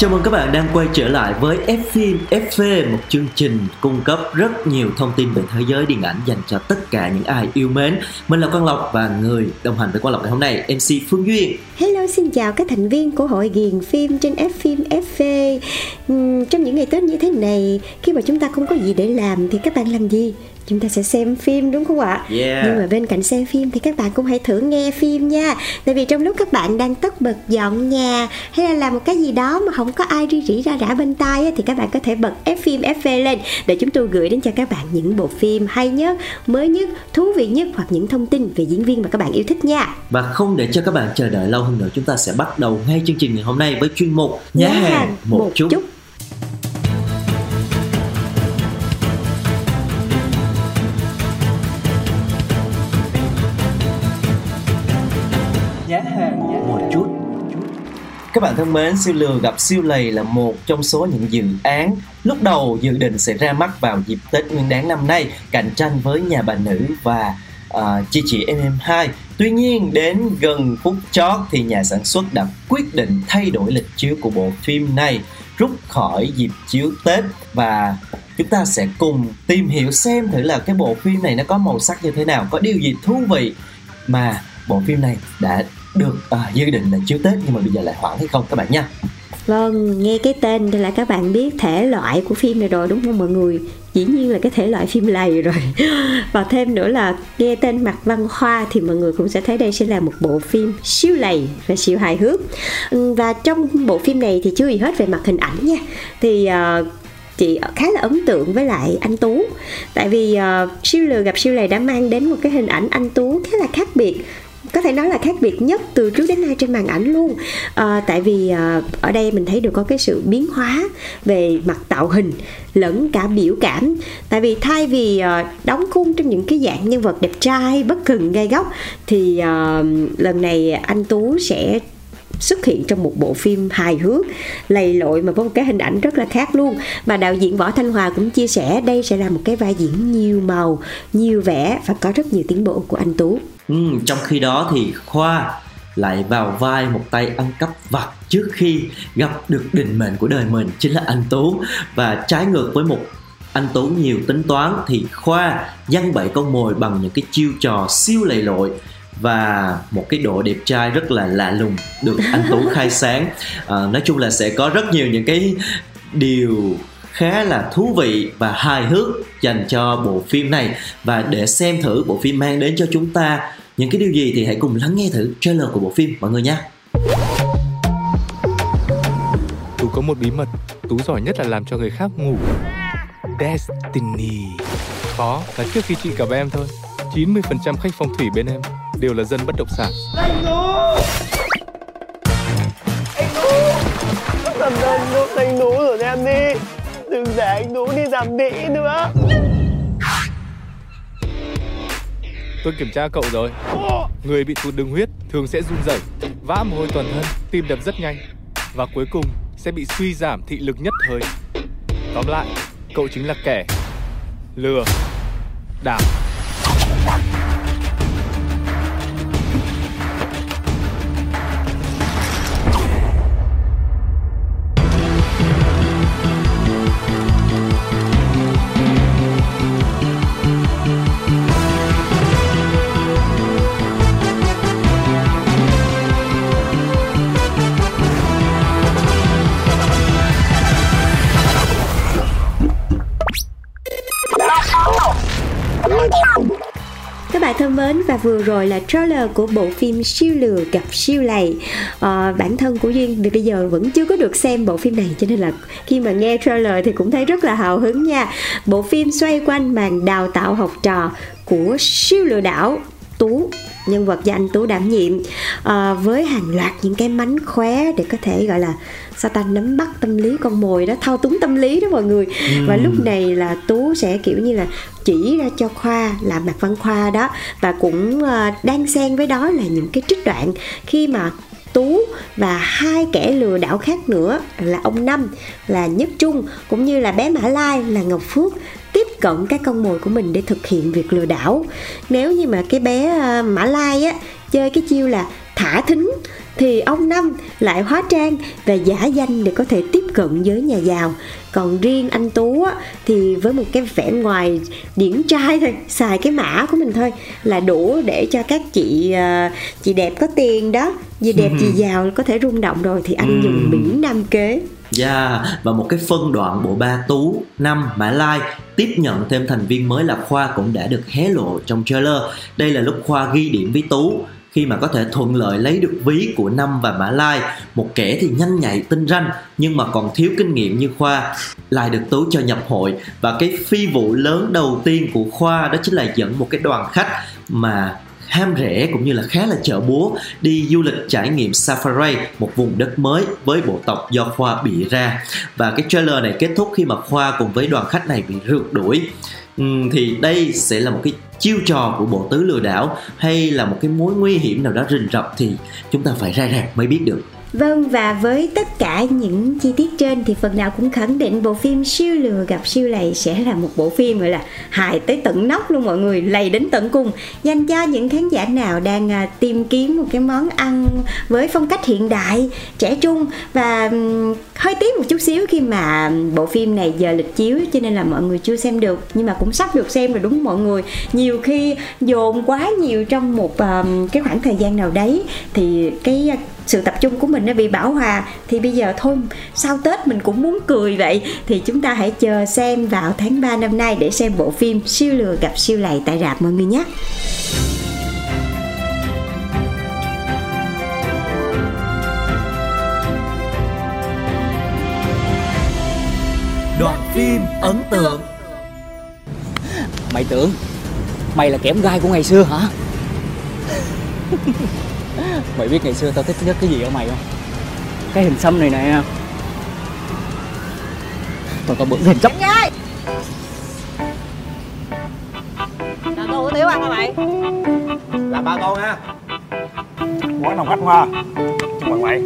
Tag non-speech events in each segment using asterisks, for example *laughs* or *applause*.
Chào mừng các bạn đang quay trở lại với F phim FV, một chương trình cung cấp rất nhiều thông tin về thế giới điện ảnh dành cho tất cả những ai yêu mến. Mình là Quang Lộc và người đồng hành với Quang Lộc ngày hôm nay MC Phương Duyên. Hello, xin chào các thành viên của hội ghiền phim trên F phim FV. Trong những ngày Tết như thế này, khi mà chúng ta không có gì để làm thì các bạn làm gì? Chúng ta sẽ xem phim đúng không ạ? Yeah. Nhưng mà bên cạnh xem phim thì các bạn cũng hãy thử nghe phim nha. Tại vì trong lúc các bạn đang tất bật dọn nhà hay là làm một cái gì đó mà không có ai ri rỉ ra rã bên tai thì các bạn có thể bật F phim FV lên để chúng tôi gửi đến cho các bạn những bộ phim hay nhất, mới nhất, thú vị nhất hoặc những thông tin về diễn viên mà các bạn yêu thích nha. Và không để cho các bạn chờ đợi lâu hơn nữa, chúng ta sẽ bắt đầu ngay chương trình ngày hôm nay với chuyên mục Nhá hàng hàng một, một chút. chút. Các bạn thân mến, siêu lừa gặp siêu lầy là một trong số những dự án lúc đầu dự định sẽ ra mắt vào dịp Tết Nguyên đán năm nay, cạnh tranh với Nhà bà nữ và uh, Chi chị MM2. Tuy nhiên, đến gần phút chót thì nhà sản xuất đã quyết định thay đổi lịch chiếu của bộ phim này, rút khỏi dịp chiếu Tết và chúng ta sẽ cùng tìm hiểu xem thử là cái bộ phim này nó có màu sắc như thế nào, có điều gì thú vị mà bộ phim này đã được à, dự định là chiếu Tết nhưng mà bây giờ lại hoãn hay không các bạn nha. Vâng, nghe cái tên thì là các bạn biết thể loại của phim này rồi đúng không mọi người? Dĩ nhiên là cái thể loại phim lầy rồi. *laughs* Và thêm nữa là nghe tên Mặt Văn Khoa thì mọi người cũng sẽ thấy đây sẽ là một bộ phim siêu lầy và siêu hài hước. Ừ, và trong bộ phim này thì chưa gì hết về mặt hình ảnh nha. Thì uh, chị khá là ấn tượng với lại anh Tú. Tại vì uh, siêu lừa gặp siêu lầy đã mang đến một cái hình ảnh anh Tú khá là khác biệt có thể nói là khác biệt nhất từ trước đến nay trên màn ảnh luôn. À, tại vì à, ở đây mình thấy được có cái sự biến hóa về mặt tạo hình lẫn cả biểu cảm. Tại vì thay vì à, đóng khung trong những cái dạng nhân vật đẹp trai bất cần gai góc thì à, lần này anh tú sẽ xuất hiện trong một bộ phim hài hước lầy lội mà với một cái hình ảnh rất là khác luôn. Và đạo diễn võ thanh hòa cũng chia sẻ đây sẽ là một cái vai diễn nhiều màu nhiều vẻ và có rất nhiều tiến bộ của anh tú. Ừ, trong khi đó thì Khoa lại vào vai một tay ăn cắp vặt trước khi gặp được định mệnh của đời mình chính là anh Tú. Và trái ngược với một anh Tú nhiều tính toán thì Khoa dăng bẫy con mồi bằng những cái chiêu trò siêu lầy lội và một cái độ đẹp trai rất là lạ lùng được anh Tú khai *laughs* sáng. À, nói chung là sẽ có rất nhiều những cái điều khá là thú vị và hài hước dành cho bộ phim này. Và để xem thử bộ phim mang đến cho chúng ta những cái điều gì thì hãy cùng lắng nghe thử trailer của bộ phim mọi người nhé. Tú có một bí mật Tú giỏi nhất là làm cho người khác ngủ. Destiny. Có là trước khi chị gặp em thôi. 90% khách phong thủy bên em Đều là dân bất động sản. Làm ơn giúp anh Tú rồi em đi. Đừng để anh Tú đi giảm mỹ nữa Tôi kiểm tra cậu rồi. Người bị tụt đường huyết thường sẽ run rẩy, Vã mồ hôi toàn thân, Tim đập rất nhanh Và cuối cùng sẽ bị suy giảm thị lực nhất thời. Tóm lại, Cậu chính là kẻ Lừa, Đảo. Thân mến và vừa rồi là trailer của bộ phim siêu lừa gặp siêu lầy. À, Bản thân của Duyên thì bây giờ vẫn chưa có được xem bộ phim này Cho nên là khi mà nghe trailer thì cũng thấy rất là hào hứng nha. Bộ phim xoay quanh màn đào tạo học trò của siêu lừa đảo Tú nhân vật do anh tú đảm nhiệm à, với hàng loạt những cái mánh khóe để có thể gọi là sao ta nắm bắt tâm lý con mồi đó thao túng tâm lý đó mọi người ừ. và lúc này là tú sẽ kiểu như là chỉ ra cho khoa là mạc văn khoa đó và cũng uh, đang xen với đó là những cái trích đoạn khi mà Tú và hai kẻ lừa đảo khác nữa là ông Năm là Nhất Trung cũng như là bé Mã Lai là Ngọc Phước tiếp cận các con mồi của mình để thực hiện việc lừa đảo. Nếu như mà cái bé ờ, Mã Lai á chơi cái chiêu là thả thính thì ông năm lại hóa trang và giả danh để có thể tiếp cận với nhà giàu. Còn riêng anh tú á, thì với một cái vẻ ngoài điển trai thôi xài cái mã của mình thôi là đủ để cho các chị uh, chị đẹp có tiền đó. Gì đẹp gì giàu có thể rung động rồi thì anh dùng mỹ nam kế yeah, và một cái phân đoạn bộ ba Tú, Năm, Mã Lai tiếp nhận thêm thành viên mới là Khoa cũng đã được hé lộ trong trailer. Đây là lúc Khoa ghi điểm với Tú khi mà có thể thuận lợi lấy được ví của Năm và Mã Lai một kẻ thì nhanh nhạy tinh ranh nhưng mà còn thiếu kinh nghiệm như Khoa lại được Tú cho nhập hội và cái phi vụ lớn đầu tiên của Khoa đó chính là dẫn một cái đoàn khách mà ham rẻ cũng như là khá là chợ búa đi du lịch trải nghiệm Safari một vùng đất mới với bộ tộc do Khoa bị ra. Và cái trailer này kết thúc khi mà Khoa cùng với đoàn khách này bị rượt đuổi. Uhm, thì đây sẽ là một cái chiêu trò của bộ tứ lừa đảo hay là một cái mối nguy hiểm nào đó rình rập thì chúng ta phải ra ràng mới biết được. Vâng và với tất cả những chi tiết trên thì phần nào cũng khẳng định bộ phim siêu lừa gặp siêu lầy sẽ là một bộ phim gọi là hài tới tận nóc luôn mọi người, lầy đến tận cùng dành cho những khán giả nào đang à, tìm kiếm một cái món ăn với phong cách hiện đại, trẻ trung và um, hơi tiếc một chút xíu khi mà bộ phim này giờ lịch chiếu cho nên là mọi người chưa xem được nhưng mà cũng sắp được xem rồi đúng không mọi người. Nhiều khi dồn quá nhiều trong một um, cái khoảng thời gian nào đấy thì cái sự tập trung của mình nó bị bảo hòa thì bây giờ thôi sau tết mình cũng muốn cười vậy. Thì chúng ta hãy chờ xem vào tháng 3 năm nay để xem bộ phim siêu lừa gặp siêu lầy tại rạp mọi người nhé. Đoạn phim ấn tượng. Mày tưởng Mày là kẻm gai của ngày xưa hả *laughs* Mày biết ngày xưa tao thích nhất cái gì ở mày không? Cái hình xăm này nè Còn có bữa hình chấp. Ơi Là tô hủ tiếu ăn hả mày? Làm ba con ha Quán đồng khách hoa? Chúc mừng mày.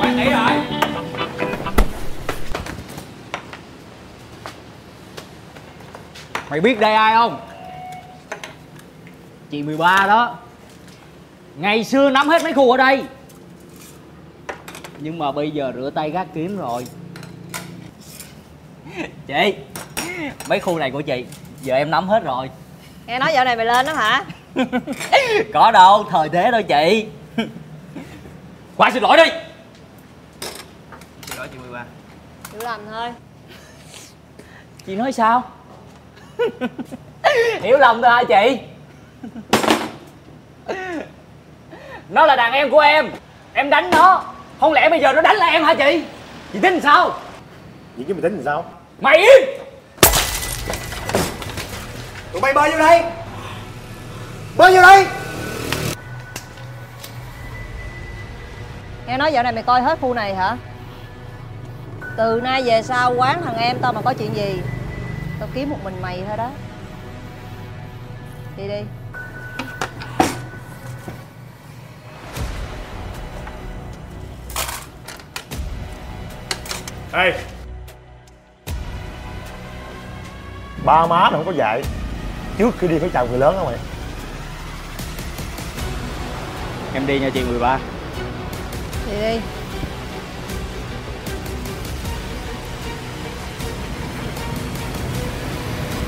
Quán nghỉ rồi. Mày biết đây ai không? Chị 13 đó. Ngày xưa nắm hết mấy khu ở đây. Nhưng mà bây giờ rửa tay gác kiếm rồi. *laughs* Chị Mấy khu này của chị Giờ em nắm hết rồi. Nghe nói dạo này mày lên đó hả? *laughs* Có đâu, thời thế thôi chị. *laughs* Khoan xin lỗi đi. Xin lỗi chị 13 Chịu lành thôi. Chị nói sao? Hiểu lầm thôi hả chị? Nó là đàn em của em. Em đánh nó. Không lẽ bây giờ nó đánh là em hả chị? Chị tính sao? Vậy chứ mày tính làm sao? Mày im! Tụi bay bơi vô đây. Bơi vô đây. Nghe nói dạo này mày coi hết khu này hả? Từ nay về sau quán thằng em tao mà có chuyện gì Tao kiếm một mình mày thôi đó. Đi đi Ê. Ba má nó không có dạy. Trước khi đi phải chào người lớn đó mày? Em đi nha chị 13 Đi đi.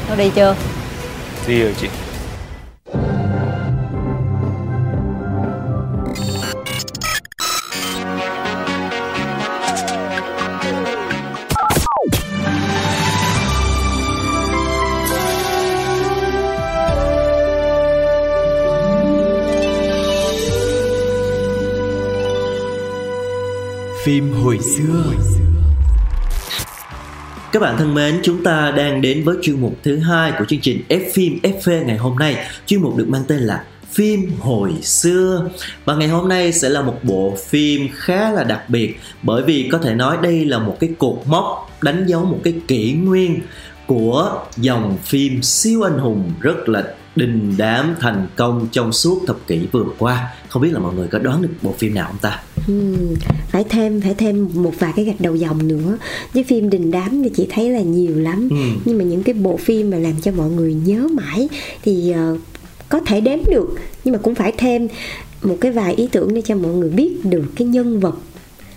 Nó đi chưa? Đi rồi chị Phim hồi xưa Các bạn thân mến, chúng ta đang đến với chuyên mục thứ hai của chương trình F phim FV ngày hôm nay. Chuyên mục được mang tên là phim hồi xưa và ngày hôm nay sẽ là một bộ phim khá là đặc biệt bởi vì có thể nói đây là một cái cột mốc đánh dấu một cái kỷ nguyên của dòng phim siêu anh hùng rất là đình đám thành công trong suốt thập kỷ vừa qua. Không biết là mọi người có đoán được bộ phim nào không ta? Ừ, phải thêm phải thêm một vài cái gạch đầu dòng nữa. Với phim đình đám thì chị thấy là nhiều lắm. Ừ. nhưng mà những cái bộ phim mà làm cho mọi người nhớ mãi thì ờ, có thể đếm được. Nhưng mà cũng phải thêm một cái vài ý tưởng để cho mọi người biết được cái nhân vật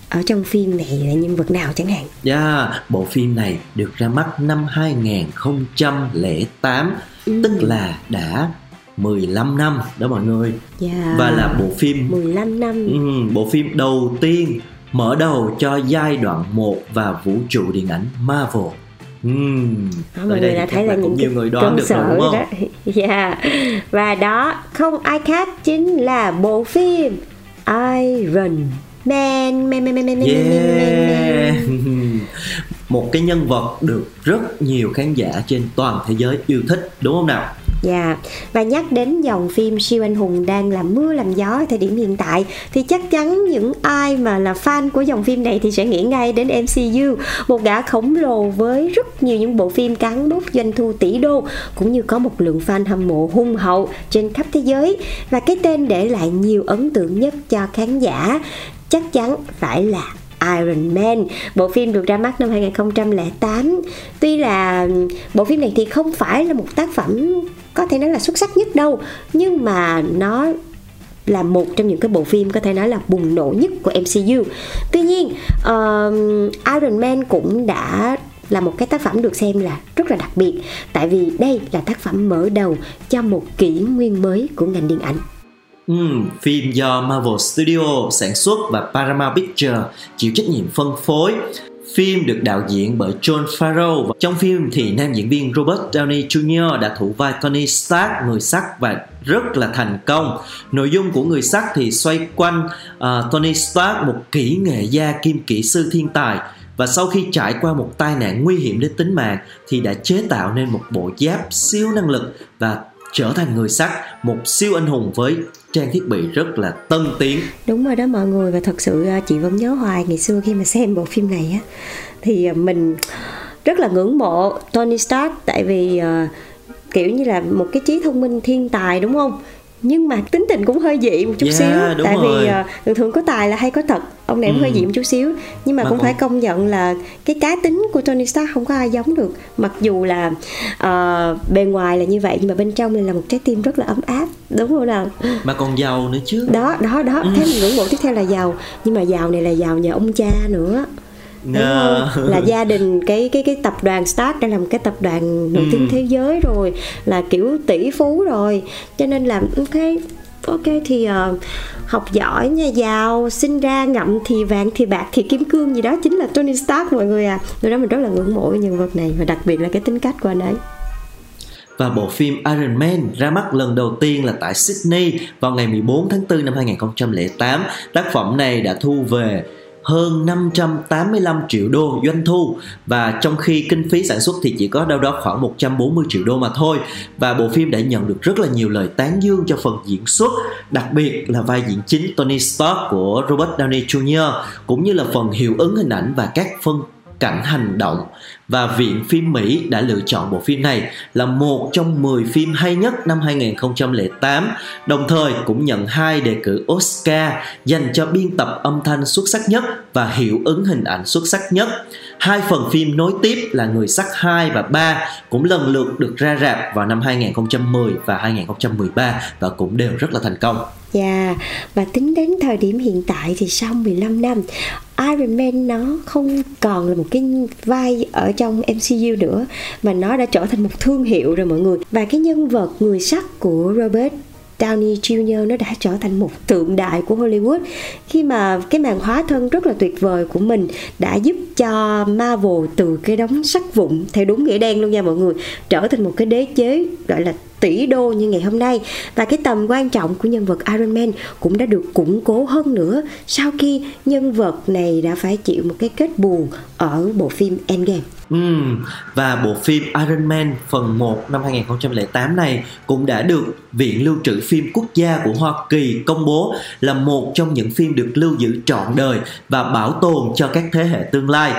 ở trong phim này là nhân vật nào chẳng hạn. Yeah, bộ phim này được ra mắt năm 2008 tức là đã 15 năm đó mọi người yeah. và là bộ phim 15 năm Ừ, bộ phim đầu tiên mở đầu cho giai đoạn 1 và vũ trụ điện ảnh Marvel. Đó, tới mọi đây người đã thấy là cũng những nhiều người đoán được rồi đúng không? đó *laughs* yeah. và đó không ai khác chính là bộ phim Iron Man man man man man man man Yeah. man *laughs* Một cái nhân vật được rất nhiều khán giả trên toàn thế giới yêu thích đúng không nào? Dạ, và nhắc đến dòng phim siêu anh hùng đang làm mưa làm gió ở thời điểm hiện tại thì chắc chắn những ai mà là fan của dòng phim này thì sẽ nghĩ ngay đến MCU, một gã khổng lồ với rất nhiều những bộ phim cán bút doanh thu tỷ đô cũng như có một lượng fan hâm mộ hung hậu trên khắp thế giới và cái tên để lại nhiều ấn tượng nhất cho khán giả chắc chắn phải là Iron Man. Bộ phim được ra mắt năm 2008 Tuy là bộ phim này thì không phải là một tác phẩm có thể nói là xuất sắc nhất đâu Nhưng mà nó là một trong những cái bộ phim có thể nói là bùng nổ nhất của MCU Tuy nhiên um, Iron Man cũng đã là một cái tác phẩm được xem là rất là đặc biệt Tại vì đây là tác phẩm mở đầu cho một kỷ nguyên mới của ngành điện ảnh. Ừm, phim do Marvel Studio sản xuất và Paramount Pictures chịu trách nhiệm phân phối. Phim được đạo diễn bởi John Favreau. Trong phim thì nam diễn viên Robert Downey Jr. đã thủ vai Tony Stark, người sắt và rất là thành công. Nội dung của người sắt thì xoay quanh uh, Tony Stark, một kỹ nghệ gia kim kỹ sư thiên tài và sau khi trải qua một tai nạn nguy hiểm đến tính mạng thì đã chế tạo nên một bộ giáp siêu năng lực và trở thành người sắt, một siêu anh hùng với trang thiết bị rất là tân tiến. Đúng rồi đó mọi người và thật sự à, chị vẫn nhớ hoài ngày xưa khi mà xem bộ phim này á thì à, mình rất là ngưỡng mộ Tony Stark tại vì uh, kiểu như là một cái trí thông minh thiên tài đúng không? Nhưng mà tính tình cũng hơi dị một chút Yeah, xíu tại rồi. vì à, thường thường có tài là hay có tật ông này cũng Ừ. hơi dị một chút xíu nhưng mà, Mà cũng phải công nhận là cái cá tính của Tony Stark không có ai giống được mặc dù là à, bề ngoài là như vậy nhưng mà bên trong này là một trái tim rất là ấm áp đúng không nào Mà còn giàu nữa chứ. đó đó đó Ừ. thế mình ngưỡng mộ tiếp theo là giàu nhưng mà giàu này là giàu nhờ ông cha nữa đúng Ờ. là gia đình cái cái cái tập đoàn Stark đây là một cái tập đoàn nổi Ừ. tiếng thế giới rồi là kiểu tỷ phú rồi cho nên là ok ok thì ờ, học giỏi nhà giàu sinh ra ngậm thì vàng thì bạc thì kim cương gì đó chính là Tony Stark mọi người à từ đó mình rất là ngưỡng mộ nhân vật này và đặc biệt là cái tính cách của anh ấy Và bộ phim Iron Man ra mắt lần đầu tiên là tại Sydney vào ngày 14 tháng 4 năm 2008. Tác phẩm này đã thu về hơn 585 triệu đô doanh thu và trong khi kinh phí sản xuất thì chỉ có đâu đó khoảng 140 triệu đô mà thôi và bộ phim đã nhận được rất là nhiều lời tán dương cho phần diễn xuất, đặc biệt là vai diễn chính Tony Stark của Robert Downey Jr. cũng như là phần hiệu ứng hình ảnh và các phân cảnh hành động và Viện Phim Mỹ đã lựa chọn bộ phim này là một trong 10 phim hay nhất năm 2008, đồng thời cũng nhận hai đề cử Oscar dành cho biên tập âm thanh xuất sắc nhất và hiệu ứng hình ảnh xuất sắc nhất. Hai phần phim nối tiếp là Người sắc 2 và 3 cũng lần lượt được ra rạp vào năm 2010 và 2013 và cũng đều rất là thành công. Dạ, và tính đến thời điểm hiện tại thì sau 15 năm Iron Man nó không còn là một cái vai ở trong MCU nữa mà nó đã trở thành một thương hiệu rồi mọi người và cái nhân vật người sắt của Robert Downey Jr. nó đã trở thành một tượng đại của Hollywood khi mà cái màn hóa thân rất là tuyệt vời của mình đã giúp cho Marvel từ cái đống sắt vụn, theo đúng nghĩa đen luôn nha mọi người, trở thành một cái đế chế, gọi là tỷ đô như ngày hôm nay và cái tầm quan trọng của nhân vật Iron Man cũng đã được củng cố hơn nữa sau khi nhân vật này đã phải chịu một cái kết buồn ở bộ phim Endgame. Ừ, và bộ phim Iron Man phần 1 năm 2008 này cũng đã được Viện Lưu trữ Phim Quốc gia của Hoa Kỳ công bố là một trong những phim được lưu giữ trọn đời và bảo tồn cho các thế hệ tương lai.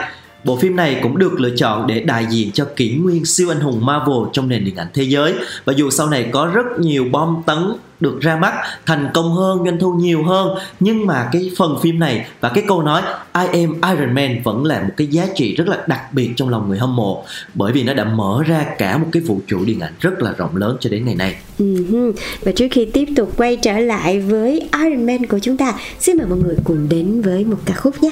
Bộ phim này cũng được lựa chọn để đại diện cho kỷ nguyên siêu anh hùng Marvel trong nền điện ảnh thế giới và dù sau này có rất nhiều bom tấn được ra mắt thành công hơn doanh thu nhiều hơn nhưng mà cái phần phim này và cái câu nói I am Iron Man vẫn là một cái giá trị rất là đặc biệt trong lòng người hâm mộ bởi vì nó đã mở ra cả một cái vũ trụ điện ảnh rất là rộng lớn cho đến ngày nay. Uh-huh. Và trước khi tiếp tục quay trở lại với Iron Man của chúng ta, xin mời mọi người cùng đến với một ca khúc nhé.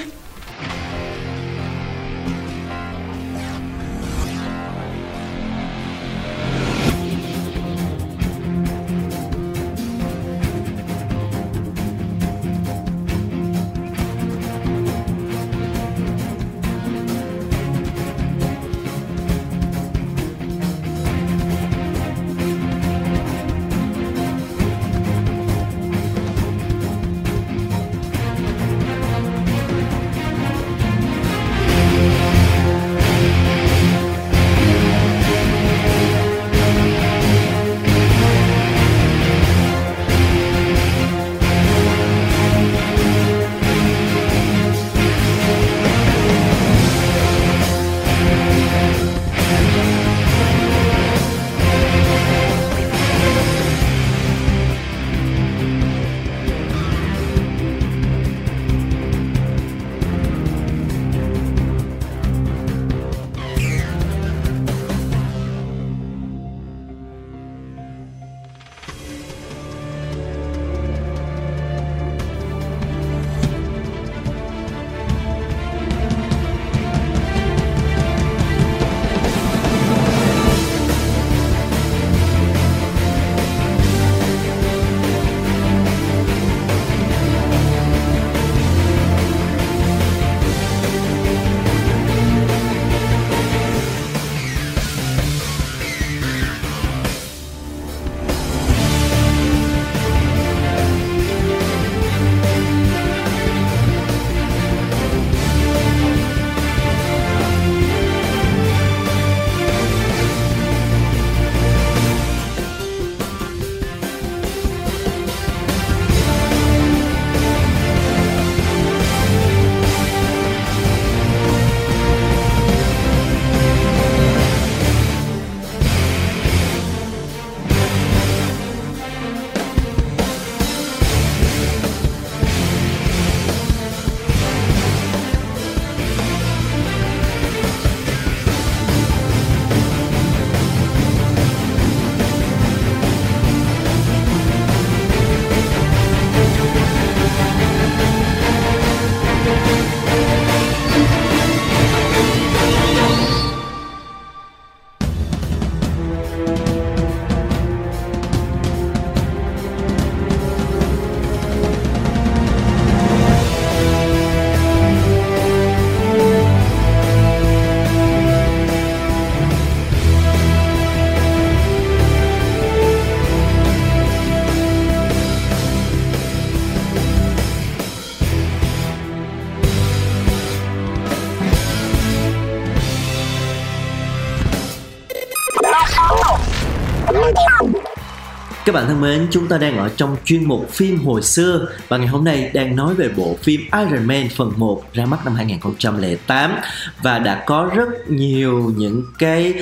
Các bạn thân mến, chúng ta đang ở trong chuyên mục phim hồi xưa và ngày hôm nay đang nói về bộ phim Iron Man phần 1 ra mắt năm 2008 và đã có rất nhiều những cái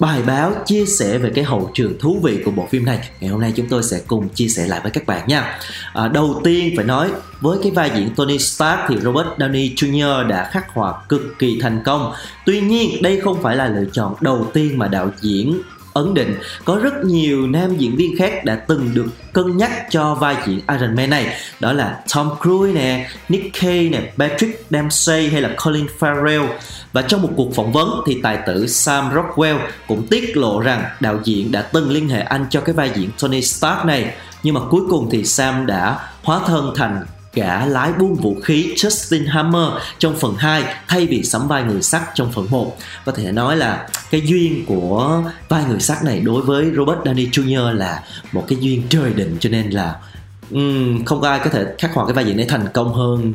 bài báo chia sẻ về cái hậu trường thú vị của bộ phim này. Ngày hôm nay chúng tôi sẽ cùng chia sẻ lại với các bạn nha. À, đầu tiên phải nói với cái vai diễn Tony Stark thì Robert Downey Jr. đã khắc họa cực kỳ thành công. Tuy nhiên đây không phải là lựa chọn đầu tiên mà đạo diễn ấn định. Có rất nhiều nam diễn viên khác đã từng được cân nhắc cho vai diễn Iron Man này. Đó là Tom Cruise nè, Nick Cage nè, Patrick Dempsey hay là Colin Farrell và trong một cuộc phỏng vấn thì tài tử Sam Rockwell cũng tiết lộ rằng đạo diễn đã từng liên hệ anh cho cái vai diễn Tony Stark này nhưng mà cuối cùng thì Sam đã hóa thân thành gã lái buôn vũ khí Justin Hammer trong phần 2 thay vì sắm vai người sắt trong phần 1 có thể nói là cái duyên của vai người sắt này đối với Robert Downey Jr. là một cái duyên trời định cho nên là um, không có ai có thể khắc họa cái vai diễn này thành công hơn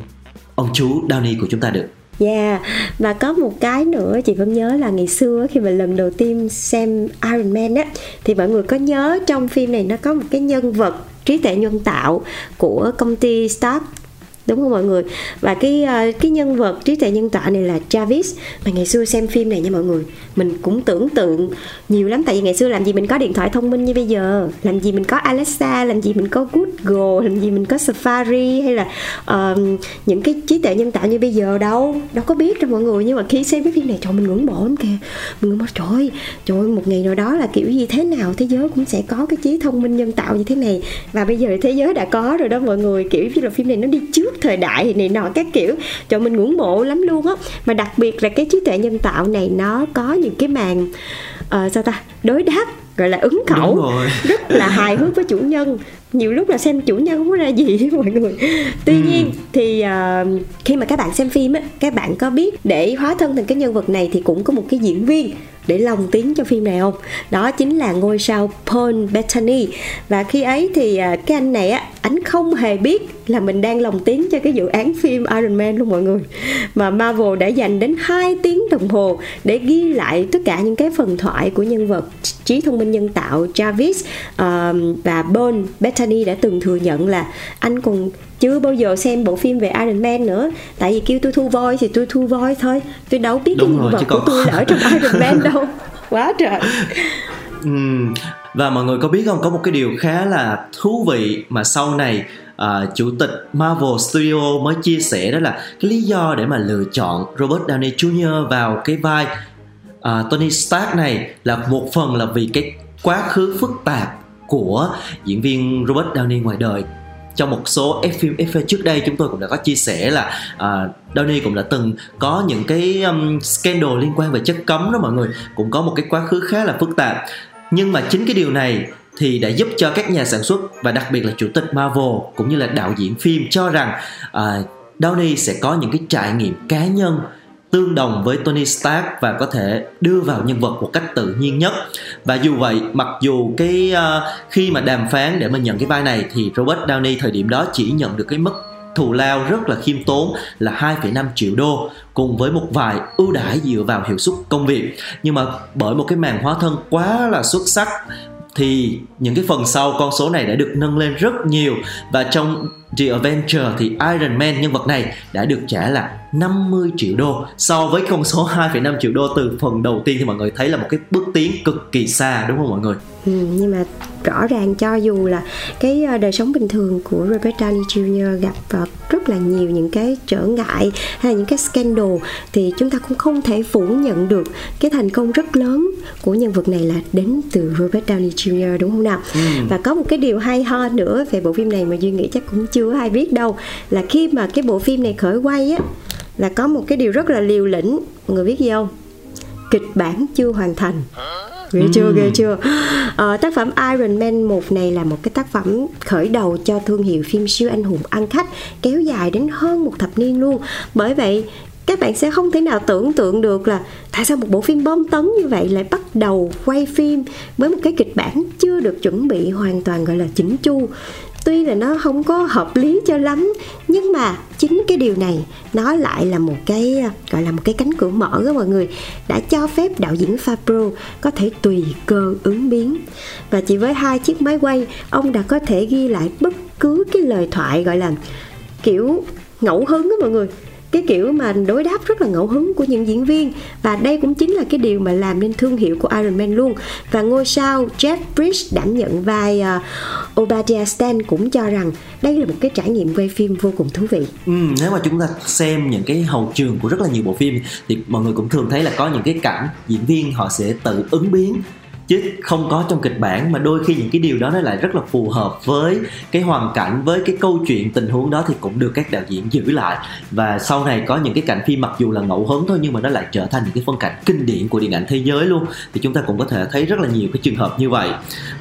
ông chú Downey của chúng ta được. Yeah, và có một cái nữa chị vẫn nhớ là ngày xưa khi mà lần đầu tiên xem Iron Man á thì mọi người có nhớ trong phim này nó có một cái nhân vật trí tuệ nhân tạo của công ty Stark đúng không mọi người? Và cái ờ, cái nhân vật trí tuệ nhân tạo này là Travis mà ngày xưa xem phim này nha mọi người. Mình cũng tưởng tượng nhiều lắm. Tại vì ngày xưa làm gì mình có điện thoại thông minh như bây giờ? Làm gì mình có Alexa? Làm gì mình có Google? Làm gì mình có Safari? Hay là uh, những cái trí tuệ nhân tạo như bây giờ đâu? Đâu có biết đâu mọi người. Nhưng mà khi xem cái phim này trời mình ngưỡng mộ lắm kìa. Mình ngưỡng mộ trời ơi, trời ơi, một ngày nào đó là kiểu gì thế nào thế giới cũng sẽ có cái trí thông minh nhân tạo như thế này. Và bây giờ thế giới đã có rồi đó mọi người. Kiểu như là phim này nó đi trước thời đại này nọ các kiểu. Cho mình ngưỡng mộ lắm luôn á. Mà đặc biệt là cái trí tuệ nhân tạo này nó có những cái màn uh, sao ta đối đáp gọi là ứng khẩu. *laughs* Rất là hài hước với chủ nhân. Nhiều lúc là xem chủ nhân không có ra gì mọi người. Tuy ừ. nhiên thì uh, khi mà các bạn xem phim á các bạn có biết để hóa thân thành cái nhân vật này thì cũng có một cái diễn viên để lồng tiếng cho phim này không? Đó chính là ngôi sao Paul Bettany. Và khi ấy thì à, cái anh này á anh không hề biết là mình đang lồng tiếng cho cái dự án phim Iron Man luôn mọi người. Mà Marvel đã dành đến 2 tiếng đồng hồ để ghi lại tất cả những cái phần thoại của nhân vật trí thông minh nhân tạo Jarvis. Uh, và Paul Bettany đã từng thừa nhận là anh còn chưa bao giờ xem bộ phim về Iron Man nữa. Tại vì kêu tôi thu voi thì tôi thu voi thôi. Tôi đâu biết Đúng cái nhân vật của tôi là ở trong *laughs* Iron Man đâu. Quá trời. Uhm, và mọi người có biết không? Có một cái điều khá là thú vị mà sau này uh, chủ tịch Marvel Studio mới chia sẻ đó là cái lý do để mà lựa chọn Robert Downey Jr. vào cái vai uh, Tony Stark này là một phần là vì cái quá khứ phức tạp của diễn viên Robert Downey ngoài đời trong một số F phim FA trước đây chúng tôi cũng đã có chia sẻ là à, uh, Downey cũng đã từng có những cái um, scandal liên quan về chất cấm đó mọi người. Cũng có một cái quá khứ khá là phức tạp. Nhưng mà chính cái điều này thì đã giúp cho các nhà sản xuất và đặc biệt là chủ tịch Marvel cũng như là đạo diễn phim cho rằng à, uh, Downey sẽ có những cái trải nghiệm cá nhân tương đồng với Tony Stark và có thể đưa vào nhân vật một cách tự nhiên nhất. Và dù vậy mặc dù cái uh, khi mà đàm phán để mà nhận cái vai này thì Robert Downey thời điểm đó chỉ nhận được cái mức thù lao rất là khiêm tốn là 2,5 triệu đô cùng với một vài ưu đãi dựa vào hiệu suất công việc. Nhưng mà bởi một cái màn hóa thân quá là xuất sắc thì những cái phần sau con số này đã được nâng lên rất nhiều. Và trong The Avenger thì Iron Man nhân vật này đã được trả là 50 triệu đô so với con số 2,5 triệu đô từ phần đầu tiên thì mọi người thấy là một cái bước tiến cực kỳ xa đúng không mọi người? Ừ, nhưng mà rõ ràng cho dù là cái ờ, đời sống bình thường của Robert Downey Jr. gặp uh, rất là nhiều những cái trở ngại hay là những cái scandal thì chúng ta cũng không thể phủ nhận được cái thành công rất lớn của nhân vật này là đến từ Robert Downey Jr. đúng không nào? Ừ. Và có một cái điều hay ho nữa về bộ phim này mà duy nghĩ chắc cũng chưa ai biết đâu là khi mà cái bộ phim này khởi quay á là có một cái điều rất là liều lĩnh. Mọi người biết gì không? Kịch bản chưa hoàn thành. Ghê chưa ghê chưa? Ờ, tác phẩm Iron Man 1 này là một cái tác phẩm khởi đầu cho thương hiệu phim siêu anh hùng ăn khách kéo dài đến hơn một thập niên luôn. Bởi vậy các bạn sẽ không thể nào tưởng tượng được là tại sao một bộ phim bom tấn như vậy lại bắt đầu quay phim với một cái kịch bản chưa được chuẩn bị hoàn toàn gọi là chỉnh chu tuy là nó không có hợp lý cho lắm, nhưng mà chính cái điều này nó lại là một cái, gọi là một cái cánh cửa mở đó mọi người, đã cho phép đạo diễn Fabro có thể tùy cơ ứng biến. Và chỉ với hai chiếc máy quay, ông đã có thể ghi lại bất cứ cái lời thoại, gọi là kiểu ngẫu hứng đó mọi người cái kiểu mà đối đáp rất là ngẫu hứng của những diễn viên và đây cũng chính là cái điều mà làm nên thương hiệu của Iron Man luôn và ngôi sao Jeff Bridges đảm nhận vai ờ, uh, Obadiah Stane cũng cho rằng đây là một cái trải nghiệm quay phim vô cùng thú vị. Ừ, nếu mà chúng ta xem những cái hậu trường của rất là nhiều bộ phim thì mọi người cũng thường thấy là có những cái cảnh diễn viên họ sẽ tự ứng biến chứ không có trong kịch bản, mà đôi khi những cái điều đó nó lại rất là phù hợp với cái hoàn cảnh, với cái câu chuyện, tình huống đó thì cũng được các đạo diễn giữ lại. Và sau này có những cái cảnh phim mặc dù là ngẫu hứng thôi, nhưng mà nó lại trở thành những cái phân cảnh kinh điển của điện ảnh thế giới luôn. Thì chúng ta cũng có thể thấy rất là nhiều cái trường hợp như vậy.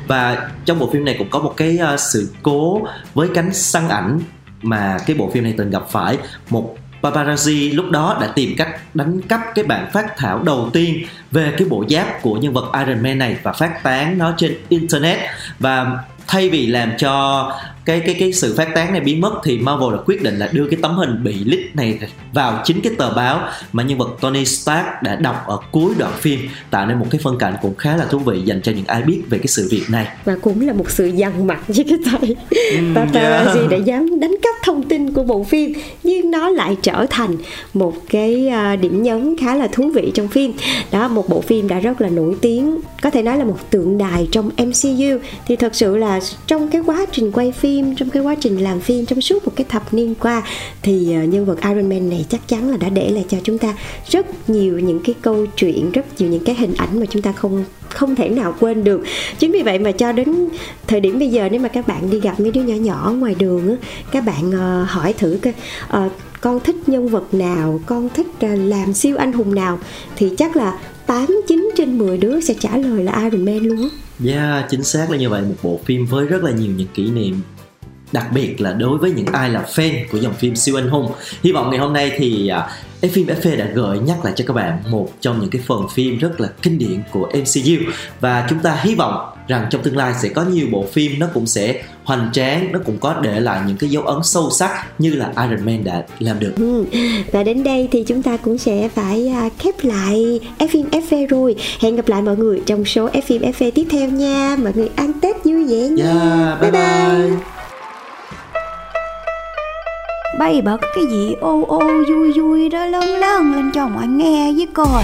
Và trong bộ phim này cũng có một cái ờ, sự cố với cánh săn ảnh mà cái bộ phim này từng gặp phải. Một paparazzi lúc đó đã tìm cách đánh cắp cái bản phát thảo đầu tiên về cái bộ giáp của nhân vật Iron Man này và phát tán nó trên internet. Và thay vì làm cho cái cái cái sự phát tán này biến mất thì Marvel đã quyết định là đưa cái tấm hình bị leak này vào chính cái tờ báo mà nhân vật Tony Stark đã đọc ở cuối đoạn phim tạo nên một cái phân cảnh cũng khá là thú vị dành cho những ai biết về cái sự việc này. Và cũng là một sự dằn mặt với cái tay Mm, paparazzi yeah. đã dám đánh cắp thông tin của bộ phim nhưng nó lại trở thành một cái à, điểm nhấn khá là thú vị trong phim. Đó một bộ phim đã rất là nổi tiếng có thể nói là một tượng đài trong MCU thì thật sự là trong cái quá trình quay phim, trong cái quá trình làm phim, trong suốt một cái thập niên qua, thì ờ, nhân vật Iron Man này chắc chắn là đã để lại cho chúng ta rất nhiều những cái câu chuyện, rất nhiều những cái hình ảnh mà chúng ta không không thể nào quên được. Chính vì vậy mà cho đến thời điểm bây giờ, nếu mà các bạn đi gặp mấy đứa nhỏ nhỏ ngoài đường á, các bạn ờ, hỏi thử coi ờ, con thích nhân vật nào, con thích làm siêu anh hùng nào, thì chắc là 8 9 trên 10 đứa sẽ trả lời là Iron Man luôn á. Yeah, chính xác là như vậy. Một bộ phim với rất là nhiều những kỷ niệm. Đặc biệt là đối với những ai là fan của dòng phim siêu anh hùng. Hy vọng ngày hôm nay thì à, uh, phim FV đã gợi nhắc lại cho các bạn một trong những cái phần phim rất là kinh điển của MCU và chúng ta hy vọng rằng trong tương lai sẽ có nhiều bộ phim nó cũng sẽ hoành tráng nó cũng có để lại những cái dấu ấn sâu sắc như là Iron Man đã làm được Ừ. Và đến đây thì chúng ta cũng sẽ phải à, khép lại F FV rồi. Hẹn gặp lại mọi người trong số F FV tiếp theo nha. Mọi người ăn Tết vui vẻ nha. yeah, bye bye. Bay bật cái gì ô ô vui vui đó lớn lớn lên cho mọi nghe với coi